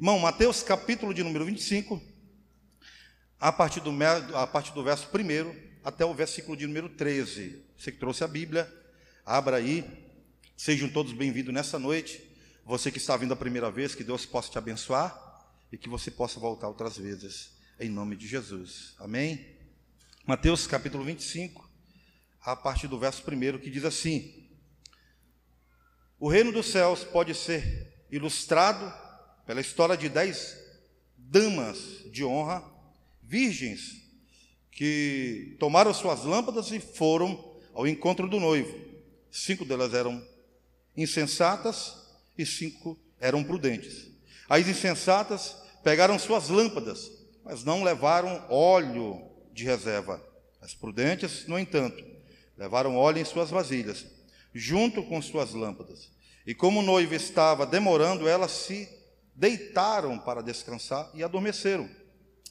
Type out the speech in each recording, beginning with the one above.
Irmão, Mateus capítulo de número 25, a partir do, a partir do verso 1 até o versículo de número 13. Você que trouxe a Bíblia, abra aí. Sejam todos bem-vindos nessa noite. Você que está vindo a primeira vez, que Deus possa te abençoar e que você possa voltar outras vezes, em nome de Jesus. Amém? Mateus capítulo 25, a partir do verso 1, que diz assim: O reino dos céus pode ser ilustrado pela história de dez damas de honra, virgens, que tomaram suas lâmpadas e foram ao encontro do noivo. Cinco delas eram insensatas e cinco eram prudentes. As insensatas pegaram suas lâmpadas, mas não levaram óleo de reserva. As prudentes, no entanto, levaram óleo em suas vasilhas, junto com suas lâmpadas. E como o noivo estava demorando, elas se deitaram para descansar e adormeceram.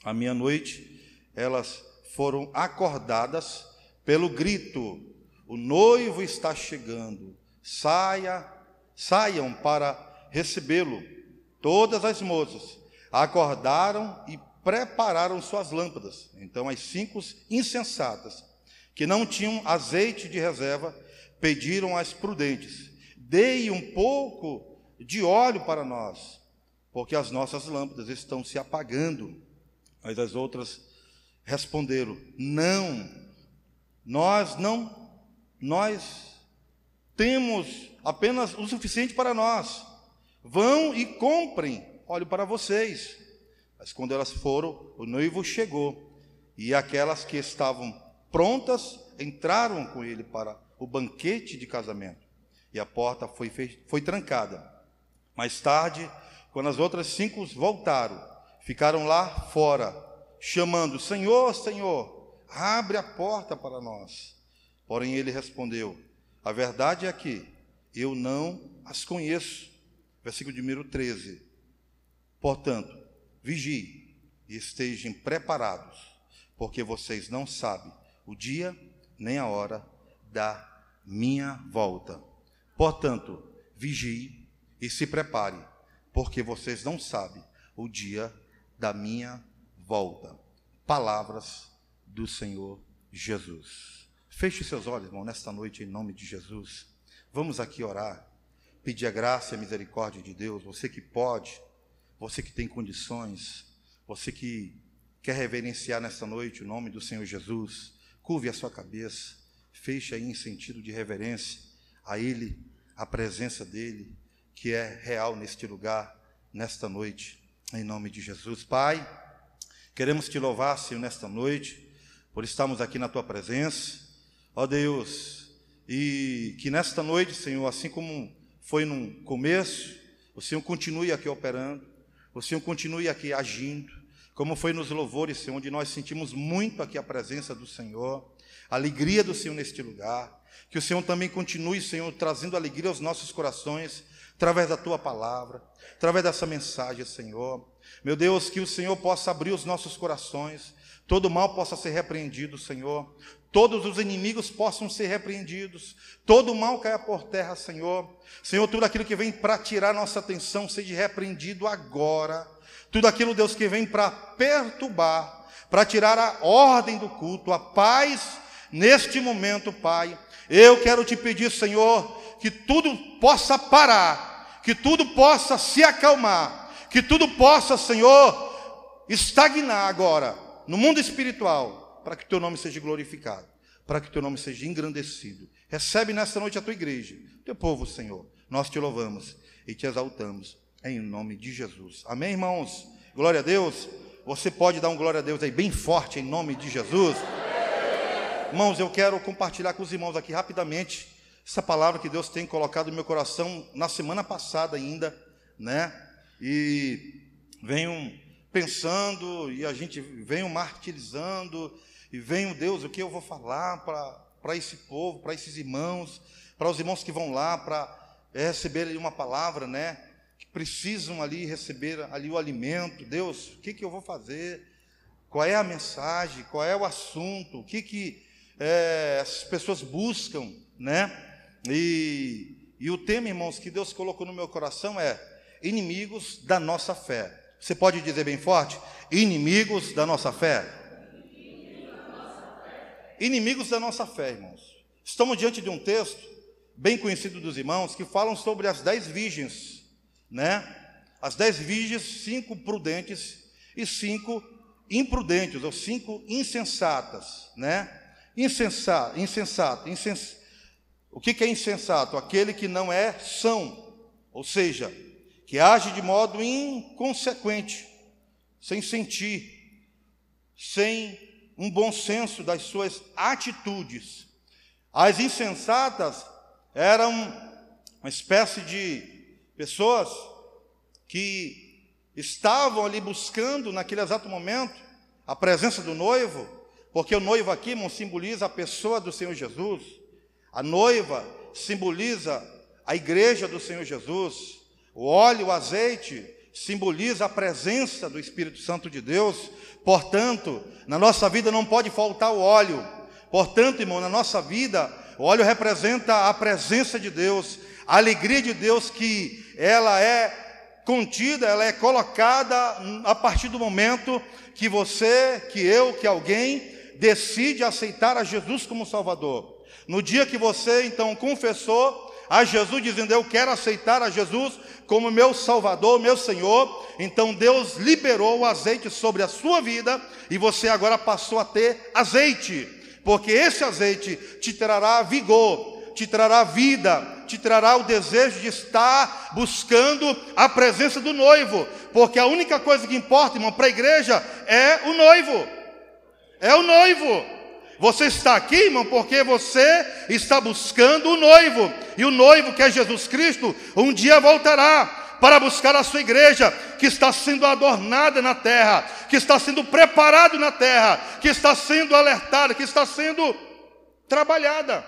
À meia-noite, elas foram acordadas pelo grito: O noivo está chegando, saia, saiam para recebê-lo. Todas as moças acordaram e prepararam suas lâmpadas. Então as cinco insensatas, que não tinham azeite de reserva, pediram às prudentes: Dei um pouco de óleo para nós porque as nossas lâmpadas estão se apagando. Mas as outras responderam: Não, nós não, nós temos apenas o suficiente para nós. Vão e comprem óleo para vocês. Mas quando elas foram, o noivo chegou, e aquelas que estavam prontas entraram com ele para o banquete de casamento. E a porta foi, foi trancada. Mais tarde, quando as outras cinco voltaram, ficaram lá fora, chamando: Senhor, Senhor, abre a porta para nós. Porém ele respondeu: A verdade é que eu não as conheço. Versículo de número 13. Portanto, vigiem e estejam preparados, porque vocês não sabem o dia nem a hora da minha volta. Portanto, vigie e se prepare, porque vocês não sabem o dia da minha volta. Palavras do Senhor Jesus. Feche seus olhos, irmão, nesta noite, em nome de Jesus. Vamos aqui orar, pedir a graça e a misericórdia de Deus. Você que pode, você que tem condições, você que quer reverenciar nesta noite o nome do Senhor Jesus, curve a sua cabeça, feche aí em sentido de reverência a Ele, a presença dEle que é real neste lugar, nesta noite, em nome de Jesus. Pai, queremos te louvar, Senhor, nesta noite, por estarmos aqui na tua presença, ó Deus, e que nesta noite, Senhor, assim como foi no começo, o Senhor continue aqui operando, o Senhor continue aqui agindo, como foi nos louvores, Senhor, onde nós sentimos muito aqui a presença do Senhor, a alegria do Senhor neste lugar. Que o Senhor também continue, Senhor, trazendo alegria aos nossos corações, através da tua palavra, através dessa mensagem, Senhor. Meu Deus, que o Senhor possa abrir os nossos corações, todo mal possa ser repreendido, Senhor. Todos os inimigos possam ser repreendidos, todo mal caia por terra, Senhor. Senhor, tudo aquilo que vem para tirar nossa atenção seja repreendido agora. Tudo aquilo, Deus, que vem para perturbar, para tirar a ordem do culto, a paz neste momento, Pai. Eu quero te pedir, Senhor, que tudo possa parar que tudo possa se acalmar, que tudo possa, Senhor, estagnar agora no mundo espiritual, para que teu nome seja glorificado, para que teu nome seja engrandecido. Recebe nesta noite a tua igreja, teu povo, Senhor. Nós te louvamos e te exaltamos em nome de Jesus. Amém, irmãos? Glória a Deus. Você pode dar um glória a Deus aí bem forte em nome de Jesus. Irmãos, eu quero compartilhar com os irmãos aqui rapidamente essa palavra que Deus tem colocado no meu coração na semana passada ainda, né? E venho pensando e a gente venho martirizando e venho, Deus, o que eu vou falar para esse povo, para esses irmãos, para os irmãos que vão lá para é, receber ali uma palavra, né? Que precisam ali receber ali o alimento. Deus, o que, que eu vou fazer? Qual é a mensagem? Qual é o assunto? O que, que é, as pessoas buscam, né? E, e o tema, irmãos, que Deus colocou no meu coração é inimigos da nossa fé. Você pode dizer bem forte? Inimigos da nossa fé. Inimigos da nossa fé, irmãos. Estamos diante de um texto bem conhecido dos irmãos que falam sobre as dez virgens, né? As dez virgens, cinco prudentes e cinco imprudentes, ou cinco insensatas, né? Insensato, insensato, insens... o que é insensato? Aquele que não é são, ou seja, que age de modo inconsequente, sem sentir, sem um bom senso das suas atitudes. As insensatas eram uma espécie de pessoas que estavam ali buscando, naquele exato momento, a presença do noivo, porque o noivo aqui, simboliza a pessoa do Senhor Jesus, a noiva simboliza a igreja do Senhor Jesus, o óleo, o azeite, simboliza a presença do Espírito Santo de Deus, portanto, na nossa vida não pode faltar o óleo, portanto, irmão, na nossa vida, o óleo representa a presença de Deus, a alegria de Deus que ela é contida, ela é colocada a partir do momento que você, que eu, que alguém decide aceitar a Jesus como Salvador. No dia que você então confessou a Jesus, dizendo: Eu quero aceitar a Jesus como meu Salvador, meu Senhor, então Deus liberou o azeite sobre a sua vida e você agora passou a ter azeite, porque esse azeite te trará vigor, te trará vida, te trará o desejo de estar buscando a presença do noivo, porque a única coisa que importa, irmão, para a igreja é o noivo. É o noivo. Você está aqui, irmão, porque você está buscando o noivo, e o noivo, que é Jesus Cristo, um dia voltará para buscar a sua igreja, que está sendo adornada na terra, que está sendo preparado na terra, que está sendo alertada, que está sendo trabalhada.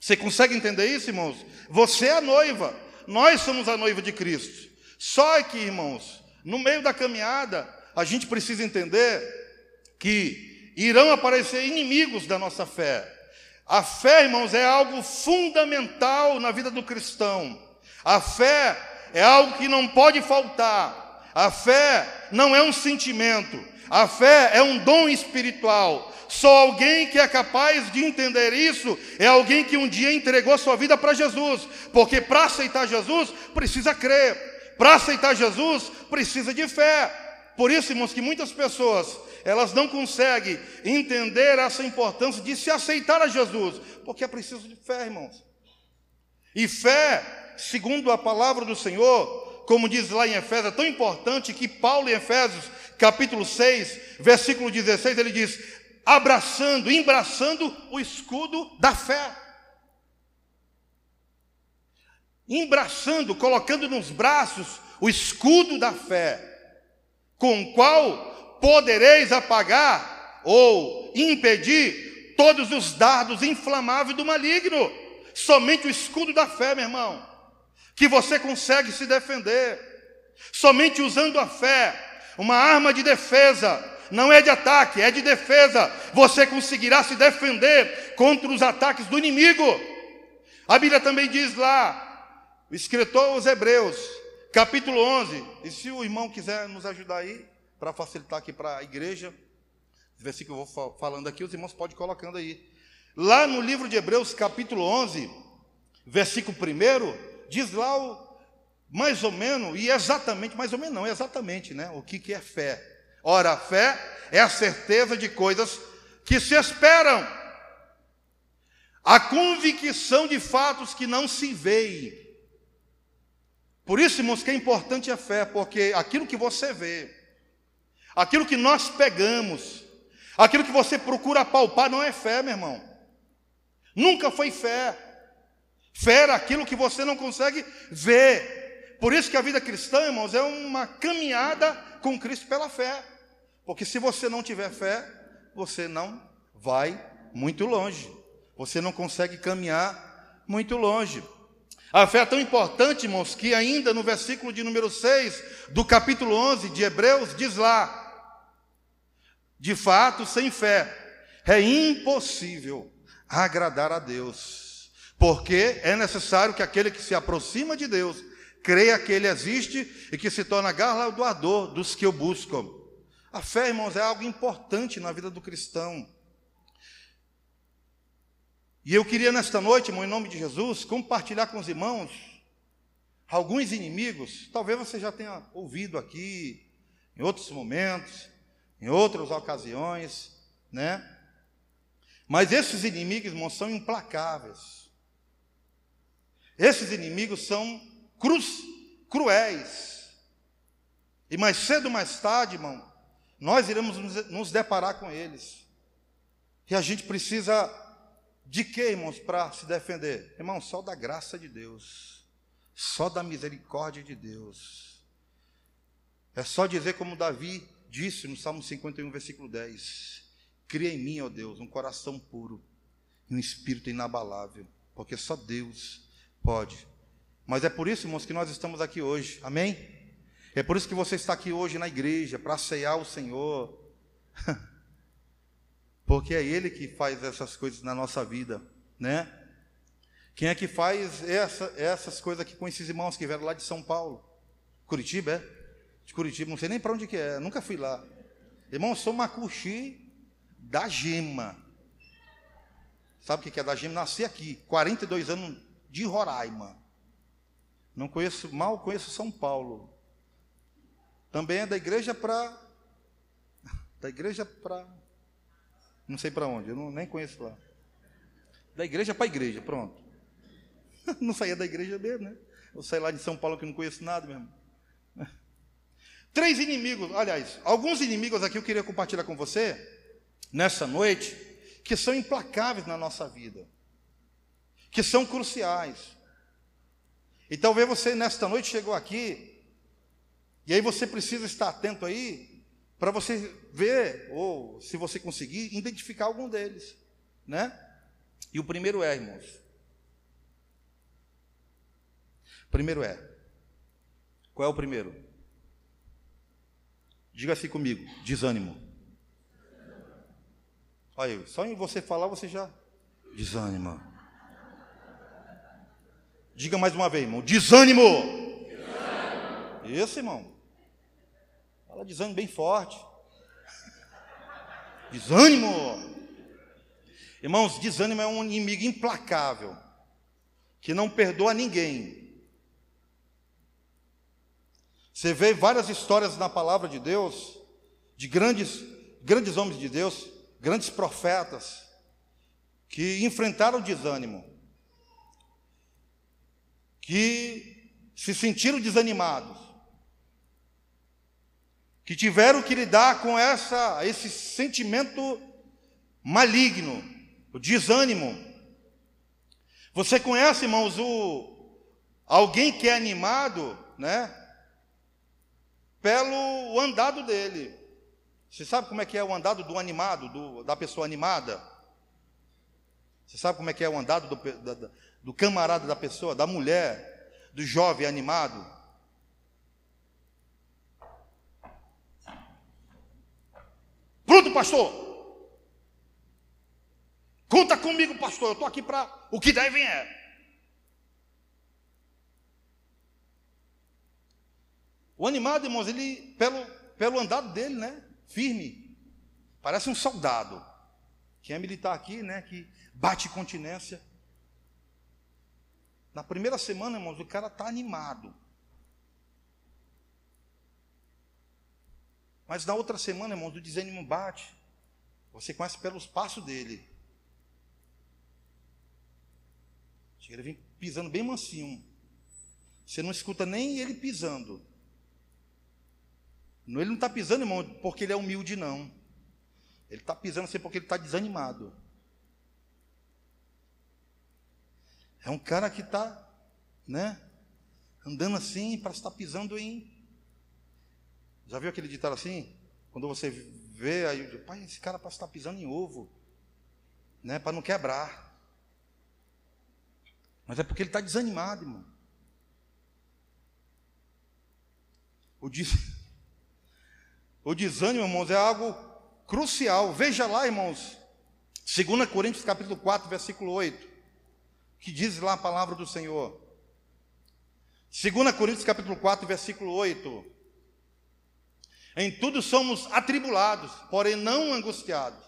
Você consegue entender isso, irmãos? Você é a noiva, nós somos a noiva de Cristo. Só que, irmãos, no meio da caminhada, a gente precisa entender que irão aparecer inimigos da nossa fé. A fé, irmãos, é algo fundamental na vida do cristão. A fé é algo que não pode faltar. A fé não é um sentimento. A fé é um dom espiritual. Só alguém que é capaz de entender isso é alguém que um dia entregou sua vida para Jesus, porque para aceitar Jesus precisa crer, para aceitar Jesus precisa de fé. Por isso, irmãos, que muitas pessoas elas não conseguem entender essa importância de se aceitar a Jesus, porque é preciso de fé, irmãos. E fé, segundo a palavra do Senhor, como diz lá em Efésios, é tão importante que Paulo em Efésios, capítulo 6, versículo 16, ele diz: abraçando, embraçando o escudo da fé. Embraçando, colocando nos braços o escudo da fé, com o qual podereis apagar ou impedir todos os dardos inflamáveis do maligno. Somente o escudo da fé, meu irmão, que você consegue se defender. Somente usando a fé, uma arma de defesa, não é de ataque, é de defesa. Você conseguirá se defender contra os ataques do inimigo. A Bíblia também diz lá, o escritor aos Hebreus, capítulo 11, e se o irmão quiser nos ajudar aí, para facilitar aqui para a igreja, o versículo que eu vou falando aqui, os irmãos podem colocando aí. Lá no livro de Hebreus, capítulo 11, versículo 1, diz lá o, mais ou menos, e exatamente, mais ou menos não, exatamente, né? O que, que é fé. Ora, a fé é a certeza de coisas que se esperam, a convicção de fatos que não se veem. Por isso, irmãos, que é importante a fé, porque aquilo que você vê, aquilo que nós pegamos, aquilo que você procura palpar, não é fé, meu irmão. Nunca foi fé. Fé era aquilo que você não consegue ver. Por isso que a vida cristã, irmãos, é uma caminhada com Cristo pela fé. Porque se você não tiver fé, você não vai muito longe. Você não consegue caminhar muito longe. A fé é tão importante, irmãos, que ainda no versículo de número 6 do capítulo 11 de Hebreus diz lá: De fato, sem fé é impossível agradar a Deus, porque é necessário que aquele que se aproxima de Deus creia que Ele existe e que se torna galardoador dos que o buscam. A fé, irmãos, é algo importante na vida do cristão. E eu queria nesta noite, irmão, em nome de Jesus, compartilhar com os irmãos alguns inimigos. Talvez você já tenha ouvido aqui, em outros momentos, em outras ocasiões, né? Mas esses inimigos, irmãos, são implacáveis. Esses inimigos são cruz, cruéis. E mais cedo ou mais tarde, irmão, nós iremos nos deparar com eles. E a gente precisa de quê, irmãos, para se defender? Irmão, só da graça de Deus, só da misericórdia de Deus. É só dizer como Davi disse no Salmo 51, versículo 10: Cria em mim, ó Deus, um coração puro e um espírito inabalável, porque só Deus pode. Mas é por isso, irmãos, que nós estamos aqui hoje, amém? É por isso que você está aqui hoje na igreja, para ceiar o Senhor. Porque é Ele que faz essas coisas na nossa vida, né? Quem é que faz essa, essas coisas aqui com esses irmãos que vieram lá de São Paulo? Curitiba, é? De Curitiba, não sei nem para onde que é, nunca fui lá. Irmão, eu sou macuxi da gema. Sabe o que é da gema? Nasci aqui, 42 anos de Roraima. Não conheço, mal conheço São Paulo. Também é da igreja para. Da igreja para. Não sei para onde, eu não, nem conheço lá. Da igreja para a igreja, pronto. Não saía da igreja mesmo, né? Eu saí lá de São Paulo que não conheço nada mesmo. Três inimigos, aliás, alguns inimigos aqui eu queria compartilhar com você, nessa noite, que são implacáveis na nossa vida, que são cruciais. E talvez você, nesta noite, chegou aqui e aí você precisa estar atento aí para você ver, ou se você conseguir, identificar algum deles. Né? E o primeiro é, irmãos. O primeiro é. Qual é o primeiro? Diga assim comigo: desânimo. Olha aí, só em você falar você já. Desânimo. Diga mais uma vez, irmão: desânimo. desânimo. Isso, irmão. Fala desânimo bem forte. Desânimo. Irmãos, desânimo é um inimigo implacável, que não perdoa ninguém. Você vê várias histórias na palavra de Deus, de grandes, grandes homens de Deus, grandes profetas, que enfrentaram o desânimo, que se sentiram desanimados, que tiveram que lidar com essa, esse sentimento maligno, o desânimo. Você conhece, irmãos, o, alguém que é animado, né? Pelo andado dele. Você sabe como é que é o andado do animado, do, da pessoa animada? Você sabe como é que é o andado do, do, do camarada da pessoa, da mulher, do jovem animado? Pronto, pastor. Conta comigo, pastor. Eu estou aqui para o que der é. O animado, irmãos, ele, pelo, pelo andado dele, né? Firme. Parece um soldado. Quem é militar aqui, né? Que bate continência. Na primeira semana, irmãos, o cara está animado. Mas na outra semana, irmãos, o desânimo bate. Você conhece pelos passos dele. Ele vem pisando bem mansinho. Você não escuta nem ele pisando. Ele não está pisando, irmão, porque ele é humilde, não. Ele está pisando assim porque ele está desanimado. É um cara que está, né, andando assim, para estar pisando em já viu aquele ditado assim? Quando você vê aí, pai, esse cara parece estar pisando em ovo, né? Para não quebrar. Mas é porque ele está desanimado, irmão. O, des... o desânimo, irmãos, é algo crucial. Veja lá, irmãos, 2 Coríntios capítulo 4, versículo 8, que diz lá a palavra do Senhor. 2 Coríntios capítulo 4, versículo 8. Em tudo somos atribulados, porém não angustiados,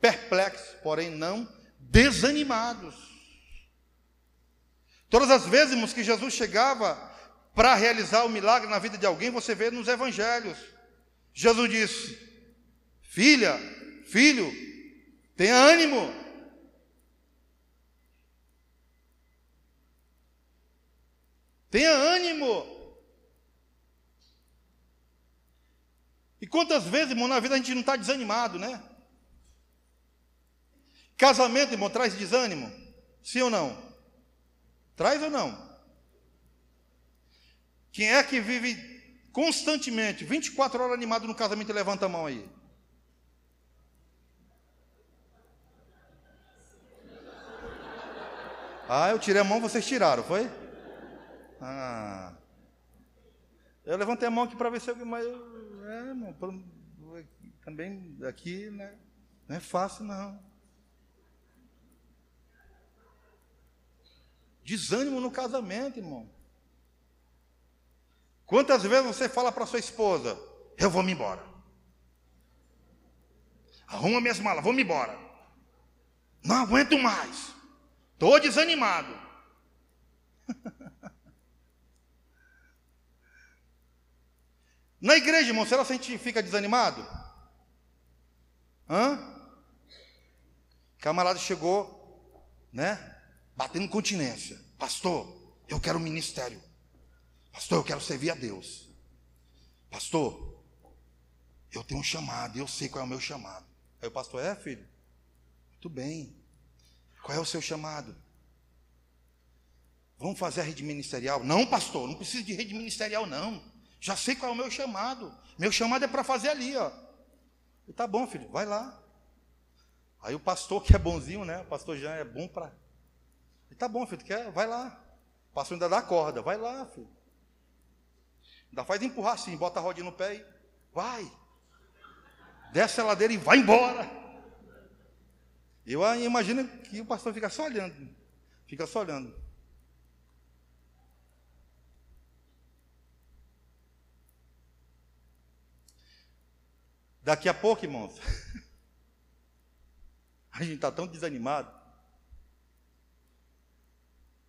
perplexos, porém não desanimados. Todas as vezes irmãos, que Jesus chegava para realizar o milagre na vida de alguém, você vê nos evangelhos. Jesus disse: Filha, filho, tenha ânimo. Tenha ânimo. E quantas vezes, irmão, na vida a gente não está desanimado, né? Casamento, irmão, traz desânimo? Sim ou não? Traz ou não? Quem é que vive constantemente, 24 horas animado no casamento, levanta a mão aí. Ah, eu tirei a mão, vocês tiraram, foi? Ah. Eu levantei a mão aqui para ver se alguém mais. É, irmão, também aqui né, não é fácil, não. Desânimo no casamento, irmão. Quantas vezes você fala para sua esposa: Eu vou me embora. Arruma minhas malas, vou me embora. Não aguento mais. Estou desanimado. Na igreja, irmão, será que a gente fica desanimado? Hã? Camarada chegou, né? Batendo continência. Pastor, eu quero ministério. Pastor, eu quero servir a Deus. Pastor, eu tenho um chamado, eu sei qual é o meu chamado. Aí o pastor, é filho? Muito bem. Qual é o seu chamado? Vamos fazer a rede ministerial? Não, pastor, não precisa de rede ministerial, não. Já sei qual é o meu chamado. Meu chamado é para fazer ali, ó. E tá bom, filho, vai lá. Aí o pastor que é bonzinho, né? O pastor já é bom para. E tá bom, filho, quer? Vai lá. O pastor ainda dá corda, vai lá, filho. Ainda faz empurrar assim, bota a rodinha no pé e vai. Desce a ladeira e vai embora. Eu imagino que o pastor fica só olhando. Fica só olhando. Daqui a pouco, irmãos, a gente está tão desanimado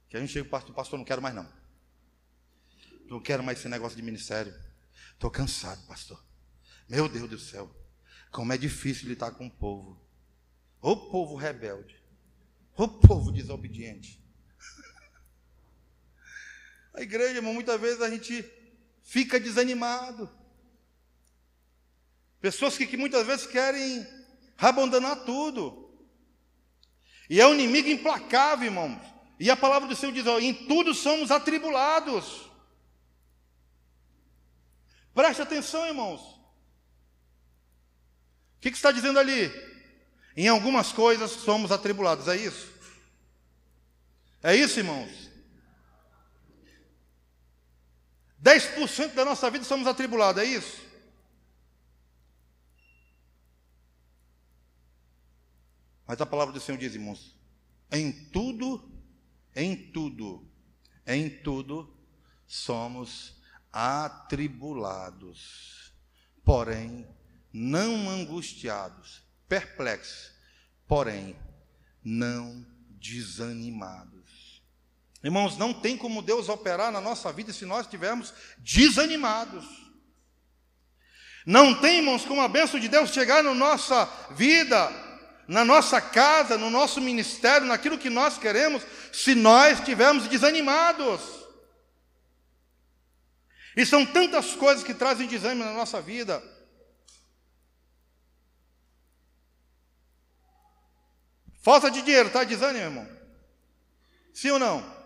que a gente chega para o pastor, pastor, não quero mais não. Não quero mais esse negócio de ministério. Estou cansado, pastor. Meu Deus do céu, como é difícil lidar com o povo. O povo rebelde. O povo desobediente. A igreja, irmão, muitas vezes a gente fica desanimado. Pessoas que, que muitas vezes querem abandonar tudo. E é um inimigo implacável, irmãos. E a palavra do Senhor diz: ó, em tudo somos atribulados. Preste atenção, irmãos. O que, que está dizendo ali? Em algumas coisas somos atribulados, é isso? É isso, irmãos? 10% da nossa vida somos atribulados, é isso? Mas a palavra do Senhor diz, irmãos, em tudo, em tudo, em tudo somos atribulados, porém não angustiados, perplexos, porém não desanimados. Irmãos, não tem como Deus operar na nossa vida se nós estivermos desanimados. Não tem, irmãos, como a bênção de Deus chegar na nossa vida na nossa casa, no nosso ministério, naquilo que nós queremos, se nós estivermos desanimados. E são tantas coisas que trazem desânimo na nossa vida. Falta de dinheiro, está desânimo, irmão? Sim ou não?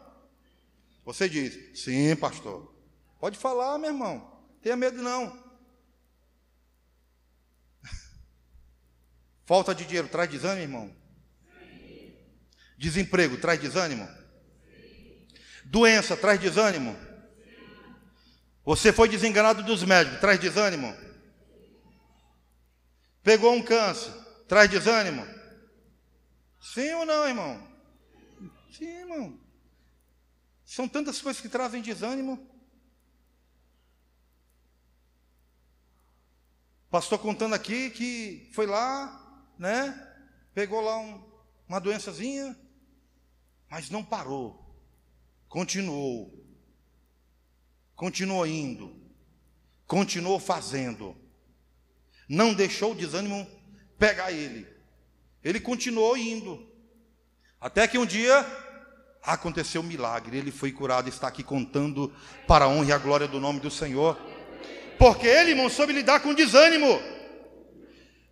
Você diz, sim, pastor. Pode falar, meu irmão. Tenha medo não. Falta de dinheiro traz desânimo, irmão? Desemprego traz desânimo? Doença traz desânimo? Você foi desenganado dos médicos, traz desânimo. Pegou um câncer, traz desânimo. Sim ou não, irmão? Sim, irmão. São tantas coisas que trazem desânimo. pastor contando aqui que foi lá, né? Pegou lá um, uma doençazinha, mas não parou. Continuou. Continuou indo. Continuou fazendo. Não deixou o desânimo pegar ele. Ele continuou indo. Até que um dia aconteceu um milagre. Ele foi curado está aqui contando para a honra e a glória do nome do Senhor. Porque ele, irmão, soube lidar com desânimo.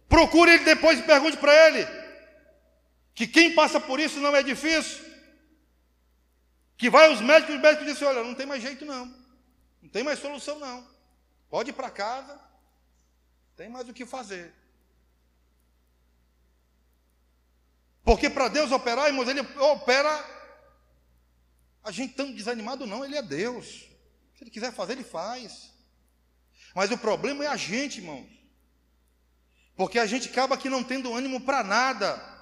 Procure ele depois e pergunte para ele que quem passa por isso não é difícil. Que vai aos médicos e os médicos dizem: Olha, não tem mais jeito não, não tem mais solução não. Pode ir para casa, tem mais o que fazer. Porque para Deus operar, irmãos, Ele opera a gente tão desanimado, não, Ele é Deus. Se Ele quiser fazer, Ele faz. Mas o problema é a gente, irmãos. Porque a gente acaba aqui não tendo ânimo para nada.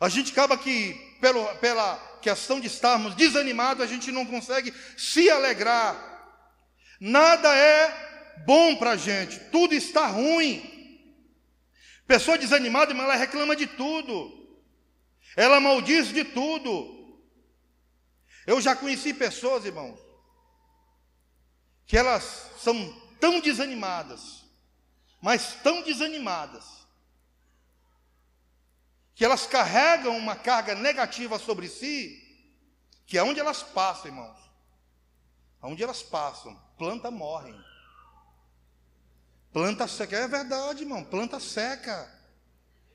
A gente acaba que, pelo, pela questão de estarmos desanimados, a gente não consegue se alegrar. Nada é bom para a gente, tudo está ruim. Pessoa desanimada, mas ela reclama de tudo. Ela maldiz de tudo. Eu já conheci pessoas, irmãos, que elas são tão desanimadas, mas tão desanimadas, que elas carregam uma carga negativa sobre si, que é onde elas passam, irmãos, aonde elas passam, planta morre. Planta seca, é verdade, irmão, planta seca.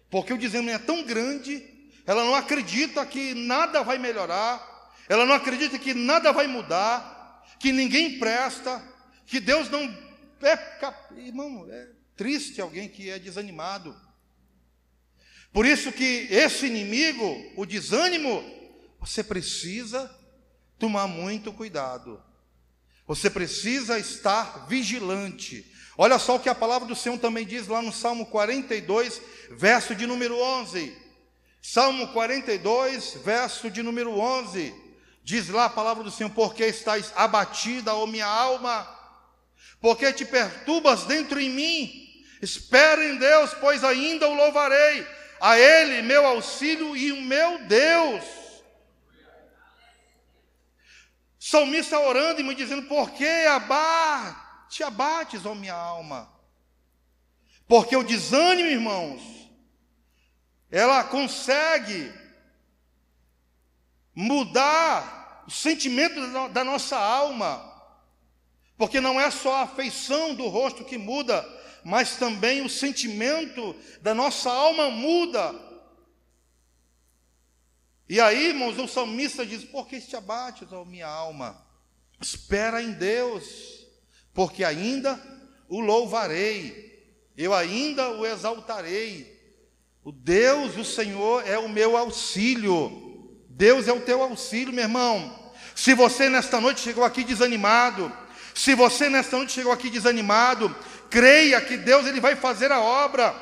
Porque o desânimo é tão grande, ela não acredita que nada vai melhorar, ela não acredita que nada vai mudar, que ninguém presta, que Deus não é, irmão, é triste alguém que é desanimado. Por isso que esse inimigo, o desânimo, você precisa tomar muito cuidado. Você precisa estar vigilante. Olha só o que a palavra do Senhor também diz lá no Salmo 42, verso de número 11. Salmo 42, verso de número 11. Diz lá a palavra do Senhor: Porque estás abatida, ó minha alma, porque te perturbas dentro em mim. Espera em Deus, pois ainda o louvarei. A Ele, meu auxílio e o meu Deus. Salmista orando e me dizendo: Por que abate, abates, ó minha alma? Porque o desânimo, irmãos, ela consegue mudar o sentimento da nossa alma, porque não é só a feição do rosto que muda, mas também o sentimento da nossa alma muda. E aí, irmãos, o salmista diz: Por que te abates, ó minha alma? Espera em Deus, porque ainda o louvarei, eu ainda o exaltarei. O Deus, o Senhor, é o meu auxílio. Deus é o teu auxílio, meu irmão. Se você nesta noite chegou aqui desanimado, se você nesta noite chegou aqui desanimado, creia que Deus ele vai fazer a obra.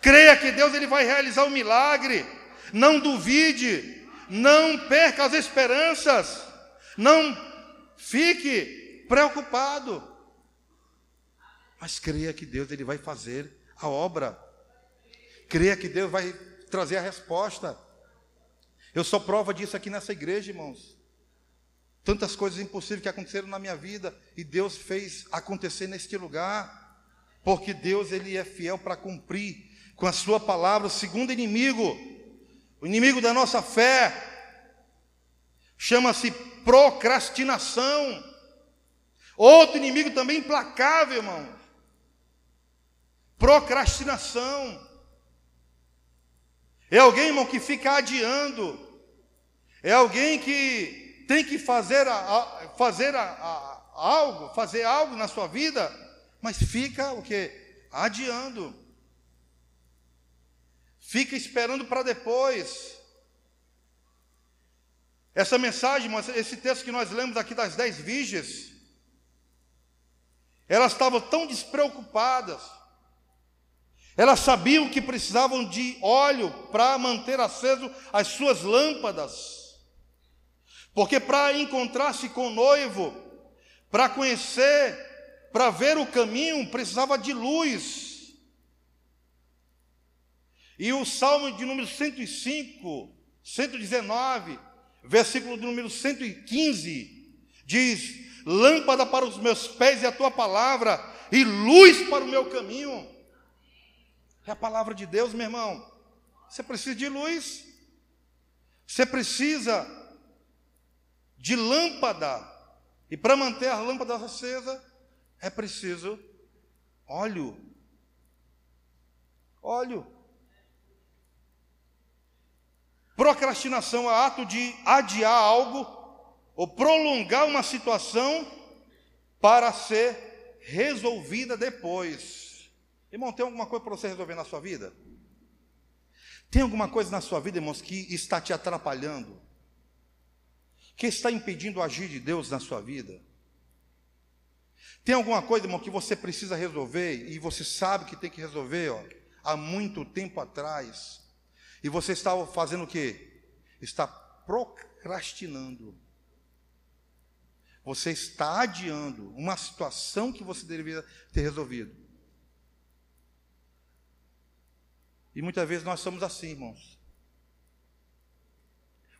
Creia que Deus ele vai realizar o milagre. Não duvide, não perca as esperanças. Não fique preocupado. Mas creia que Deus ele vai fazer a obra. Creia que Deus vai trazer a resposta. Eu sou prova disso aqui nessa igreja, irmãos. Tantas coisas impossíveis que aconteceram na minha vida e Deus fez acontecer neste lugar. Porque Deus ele é fiel para cumprir com a sua palavra. O segundo inimigo, o inimigo da nossa fé, chama-se procrastinação. Outro inimigo também implacável, irmão. Procrastinação. É alguém, irmão, que fica adiando. É alguém que tem que fazer, a, a, fazer a, algo, fazer algo na sua vida, mas fica o que? Adiando. Fica esperando para depois. Essa mensagem, esse texto que nós lemos aqui das dez virgens, elas estavam tão despreocupadas elas sabiam que precisavam de óleo para manter aceso as suas lâmpadas. Porque para encontrar-se com o noivo, para conhecer, para ver o caminho, precisava de luz. E o Salmo de número 105, 119, versículo de número 115, diz: Lâmpada para os meus pés e a tua palavra, e luz para o meu caminho. É a palavra de Deus, meu irmão. Você precisa de luz, você precisa de lâmpada, e para manter a lâmpada acesa, é preciso óleo. Óleo. Procrastinação é ato de adiar algo ou prolongar uma situação para ser resolvida depois. Irmão, tem alguma coisa para você resolver na sua vida? Tem alguma coisa na sua vida, irmãos, que está te atrapalhando? Que está impedindo o agir de Deus na sua vida? Tem alguma coisa, irmão, que você precisa resolver e você sabe que tem que resolver ó, há muito tempo atrás. E você está fazendo o quê? Está procrastinando. Você está adiando uma situação que você deveria ter resolvido. E muitas vezes nós somos assim, irmãos.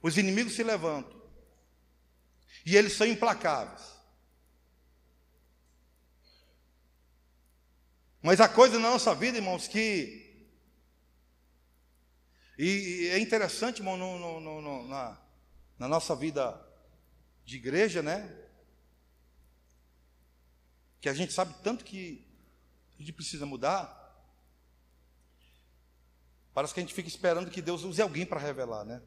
Os inimigos se levantam. E eles são implacáveis. Mas a coisa na nossa vida, irmãos, que. E, é interessante, irmão, no, no, no, na, na nossa vida de igreja, né? Que a gente sabe tanto que a gente precisa mudar. Parece que a gente fica esperando que Deus use alguém para revelar, né?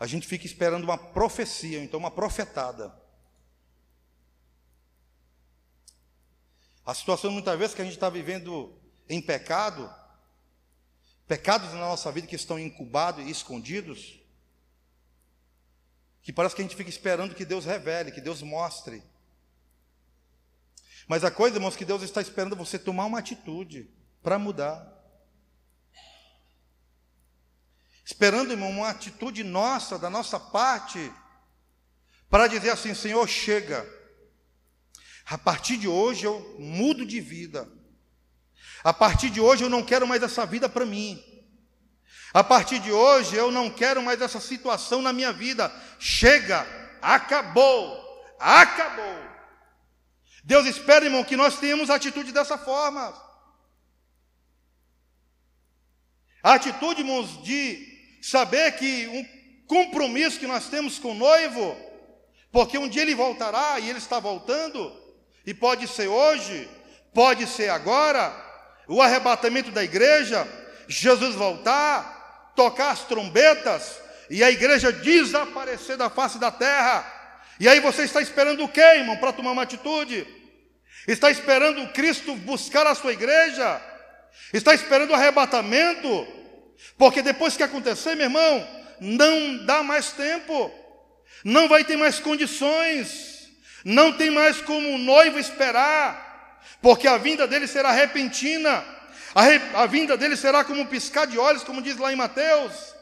A gente fica esperando uma profecia, então uma profetada. A situação muitas vezes que a gente está vivendo em pecado, pecados na nossa vida que estão incubados e escondidos, que parece que a gente fica esperando que Deus revele, que Deus mostre. Mas a coisa, irmãos, que Deus está esperando você tomar uma atitude para mudar. Esperando, irmão, uma atitude nossa, da nossa parte, para dizer assim: Senhor, chega. A partir de hoje eu mudo de vida. A partir de hoje eu não quero mais essa vida para mim. A partir de hoje eu não quero mais essa situação na minha vida. Chega, acabou, acabou. Deus espera, irmão, que nós tenhamos atitude dessa forma. A atitude, irmãos, de saber que um compromisso que nós temos com o noivo, porque um dia ele voltará e ele está voltando, e pode ser hoje, pode ser agora, o arrebatamento da igreja, Jesus voltar, tocar as trombetas e a igreja desaparecer da face da terra. E aí você está esperando o quê, irmão, para tomar uma atitude? Está esperando Cristo buscar a sua igreja? Está esperando o arrebatamento? Porque depois que acontecer, meu irmão, não dá mais tempo, não vai ter mais condições. Não tem mais como o noivo esperar, porque a vinda dele será repentina. A, re, a vinda dele será como um piscar de olhos, como diz lá em Mateus.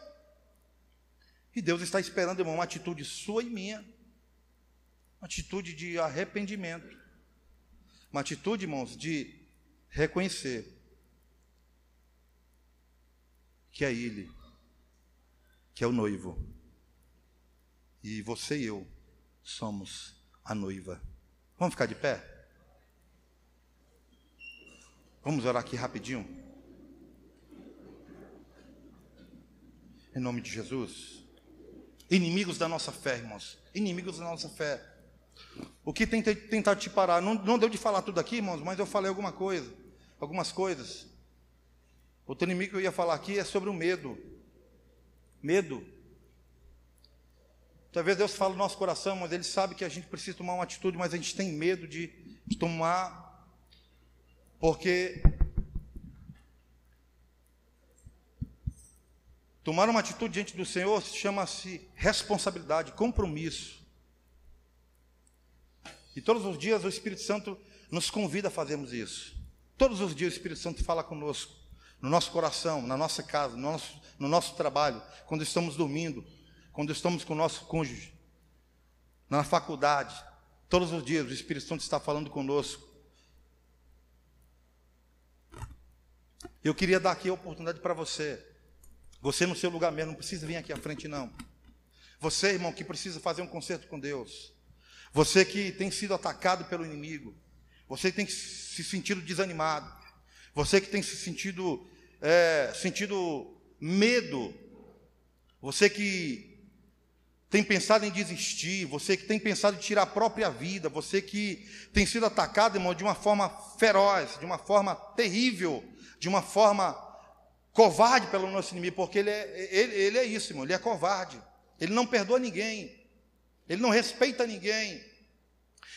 E Deus está esperando, irmão, uma atitude sua e minha. Uma atitude de arrependimento. Uma atitude, irmãos, de reconhecer que é Ele, que é o noivo. E você e eu somos a noiva. Vamos ficar de pé? Vamos orar aqui rapidinho. Em nome de Jesus. Inimigos da nossa fé, irmãos. Inimigos da nossa fé. O que tem tentado te parar? Não, não deu de falar tudo aqui, irmãos, mas eu falei alguma coisa. Algumas coisas. Outro inimigo que eu ia falar aqui é sobre o medo. Medo. Talvez Deus fale no nosso coração, mas Ele sabe que a gente precisa tomar uma atitude, mas a gente tem medo de, de tomar, porque tomar uma atitude diante do Senhor chama-se responsabilidade, compromisso. E todos os dias o Espírito Santo nos convida a fazermos isso. Todos os dias o Espírito Santo fala conosco, no nosso coração, na nossa casa, no nosso, no nosso trabalho, quando estamos dormindo, quando estamos com o nosso cônjuge, na faculdade. Todos os dias o Espírito Santo está falando conosco. Eu queria dar aqui a oportunidade para você. Você no seu lugar mesmo, não precisa vir aqui à frente, não. Você, irmão, que precisa fazer um concerto com Deus. Você que tem sido atacado pelo inimigo. Você que tem se sentido desanimado. Você que tem se sentido, é, sentido medo. Você que tem pensado em desistir. Você que tem pensado em tirar a própria vida. Você que tem sido atacado, irmão, de uma forma feroz, de uma forma terrível de uma forma covarde pelo nosso inimigo, porque ele é, ele, ele é isso, irmão, ele é covarde. Ele não perdoa ninguém. Ele não respeita ninguém.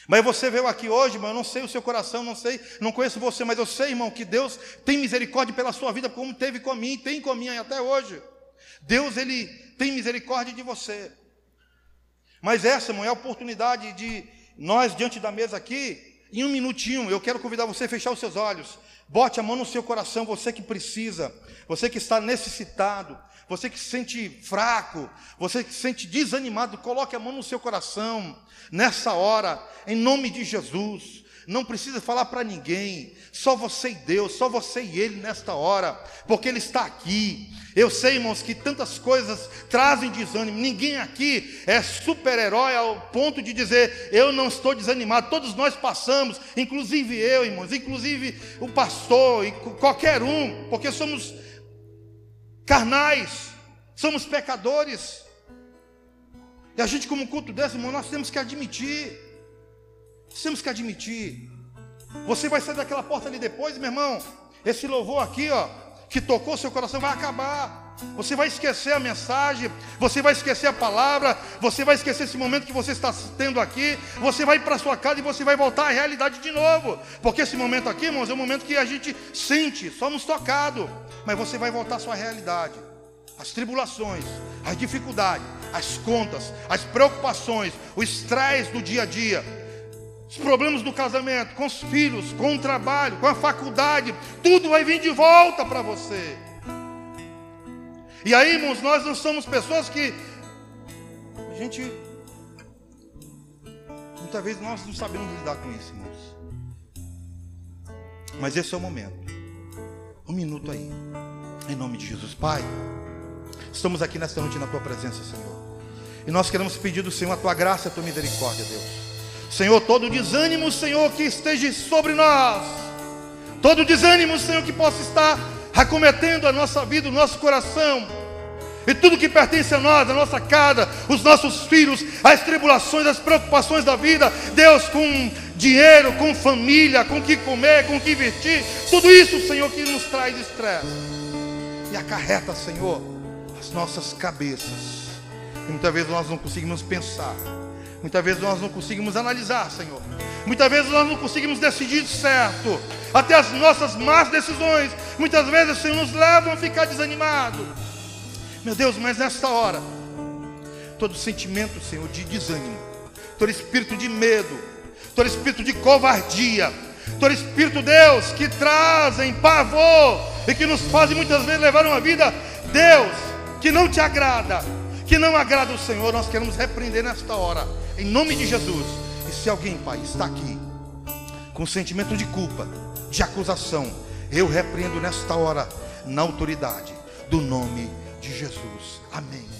Mas você veio aqui hoje, irmão, eu não sei o seu coração, não sei, não conheço você, mas eu sei, irmão, que Deus tem misericórdia pela sua vida, como teve com mim, tem com minha até hoje. Deus, Ele tem misericórdia de você. Mas essa, irmão, é a oportunidade de nós, diante da mesa aqui, em um minutinho, eu quero convidar você a fechar os seus olhos. Bote a mão no seu coração, você que precisa, você que está necessitado, você que se sente fraco, você que se sente desanimado, coloque a mão no seu coração, nessa hora, em nome de Jesus. Não precisa falar para ninguém, só você e Deus, só você e Ele nesta hora, porque Ele está aqui. Eu sei, irmãos, que tantas coisas trazem desânimo. Ninguém aqui é super-herói ao ponto de dizer, eu não estou desanimado. Todos nós passamos, inclusive eu, irmãos, inclusive o pastor e qualquer um, porque somos carnais, somos pecadores. E a gente, como culto desse, irmão, nós temos que admitir. Nós temos que admitir. Você vai sair daquela porta ali depois, meu irmão. Esse louvor aqui, ó, que tocou seu coração vai acabar. Você vai esquecer a mensagem, você vai esquecer a palavra, você vai esquecer esse momento que você está tendo aqui, você vai para sua casa e você vai voltar à realidade de novo. Porque esse momento aqui, irmãos, é um momento que a gente sente, somos tocados, mas você vai voltar à sua realidade. As tribulações, as dificuldades, as contas, as preocupações, o estresse do dia a dia, os problemas do casamento, com os filhos, com o trabalho, com a faculdade, tudo vai vir de volta para você. E aí, irmãos, nós não somos pessoas que a gente muitas vezes nós não sabemos lidar com isso, irmãos. Mas esse é o momento. Um minuto aí. Em nome de Jesus, Pai. Estamos aqui nesta noite na tua presença, Senhor. E nós queremos pedir do Senhor a tua graça, a tua misericórdia, Deus. Senhor, todo desânimo, Senhor, que esteja sobre nós, todo desânimo, Senhor, que possa estar acometendo a nossa vida, o nosso coração, e tudo que pertence a nós, a nossa casa, os nossos filhos, as tribulações, as preocupações da vida, Deus, com dinheiro, com família, com o que comer, com o que vestir, tudo isso, Senhor, que nos traz estresse. E acarreta, Senhor, as nossas cabeças. E muitas vezes nós não conseguimos pensar Muitas vezes nós não conseguimos analisar, Senhor. Muitas vezes nós não conseguimos decidir certo. Até as nossas más decisões, muitas vezes, Senhor, nos levam a ficar desanimados. Meu Deus, mas nesta hora, todo sentimento, Senhor, de desânimo, todo espírito de medo, todo espírito de covardia, todo espírito, Deus, que trazem pavor e que nos fazem muitas vezes levar uma vida, Deus, que não te agrada, que não agrada o Senhor, nós queremos repreender nesta hora em nome de Jesus. E se alguém, Pai, está aqui com sentimento de culpa, de acusação, eu repreendo nesta hora, na autoridade do nome de Jesus. Amém.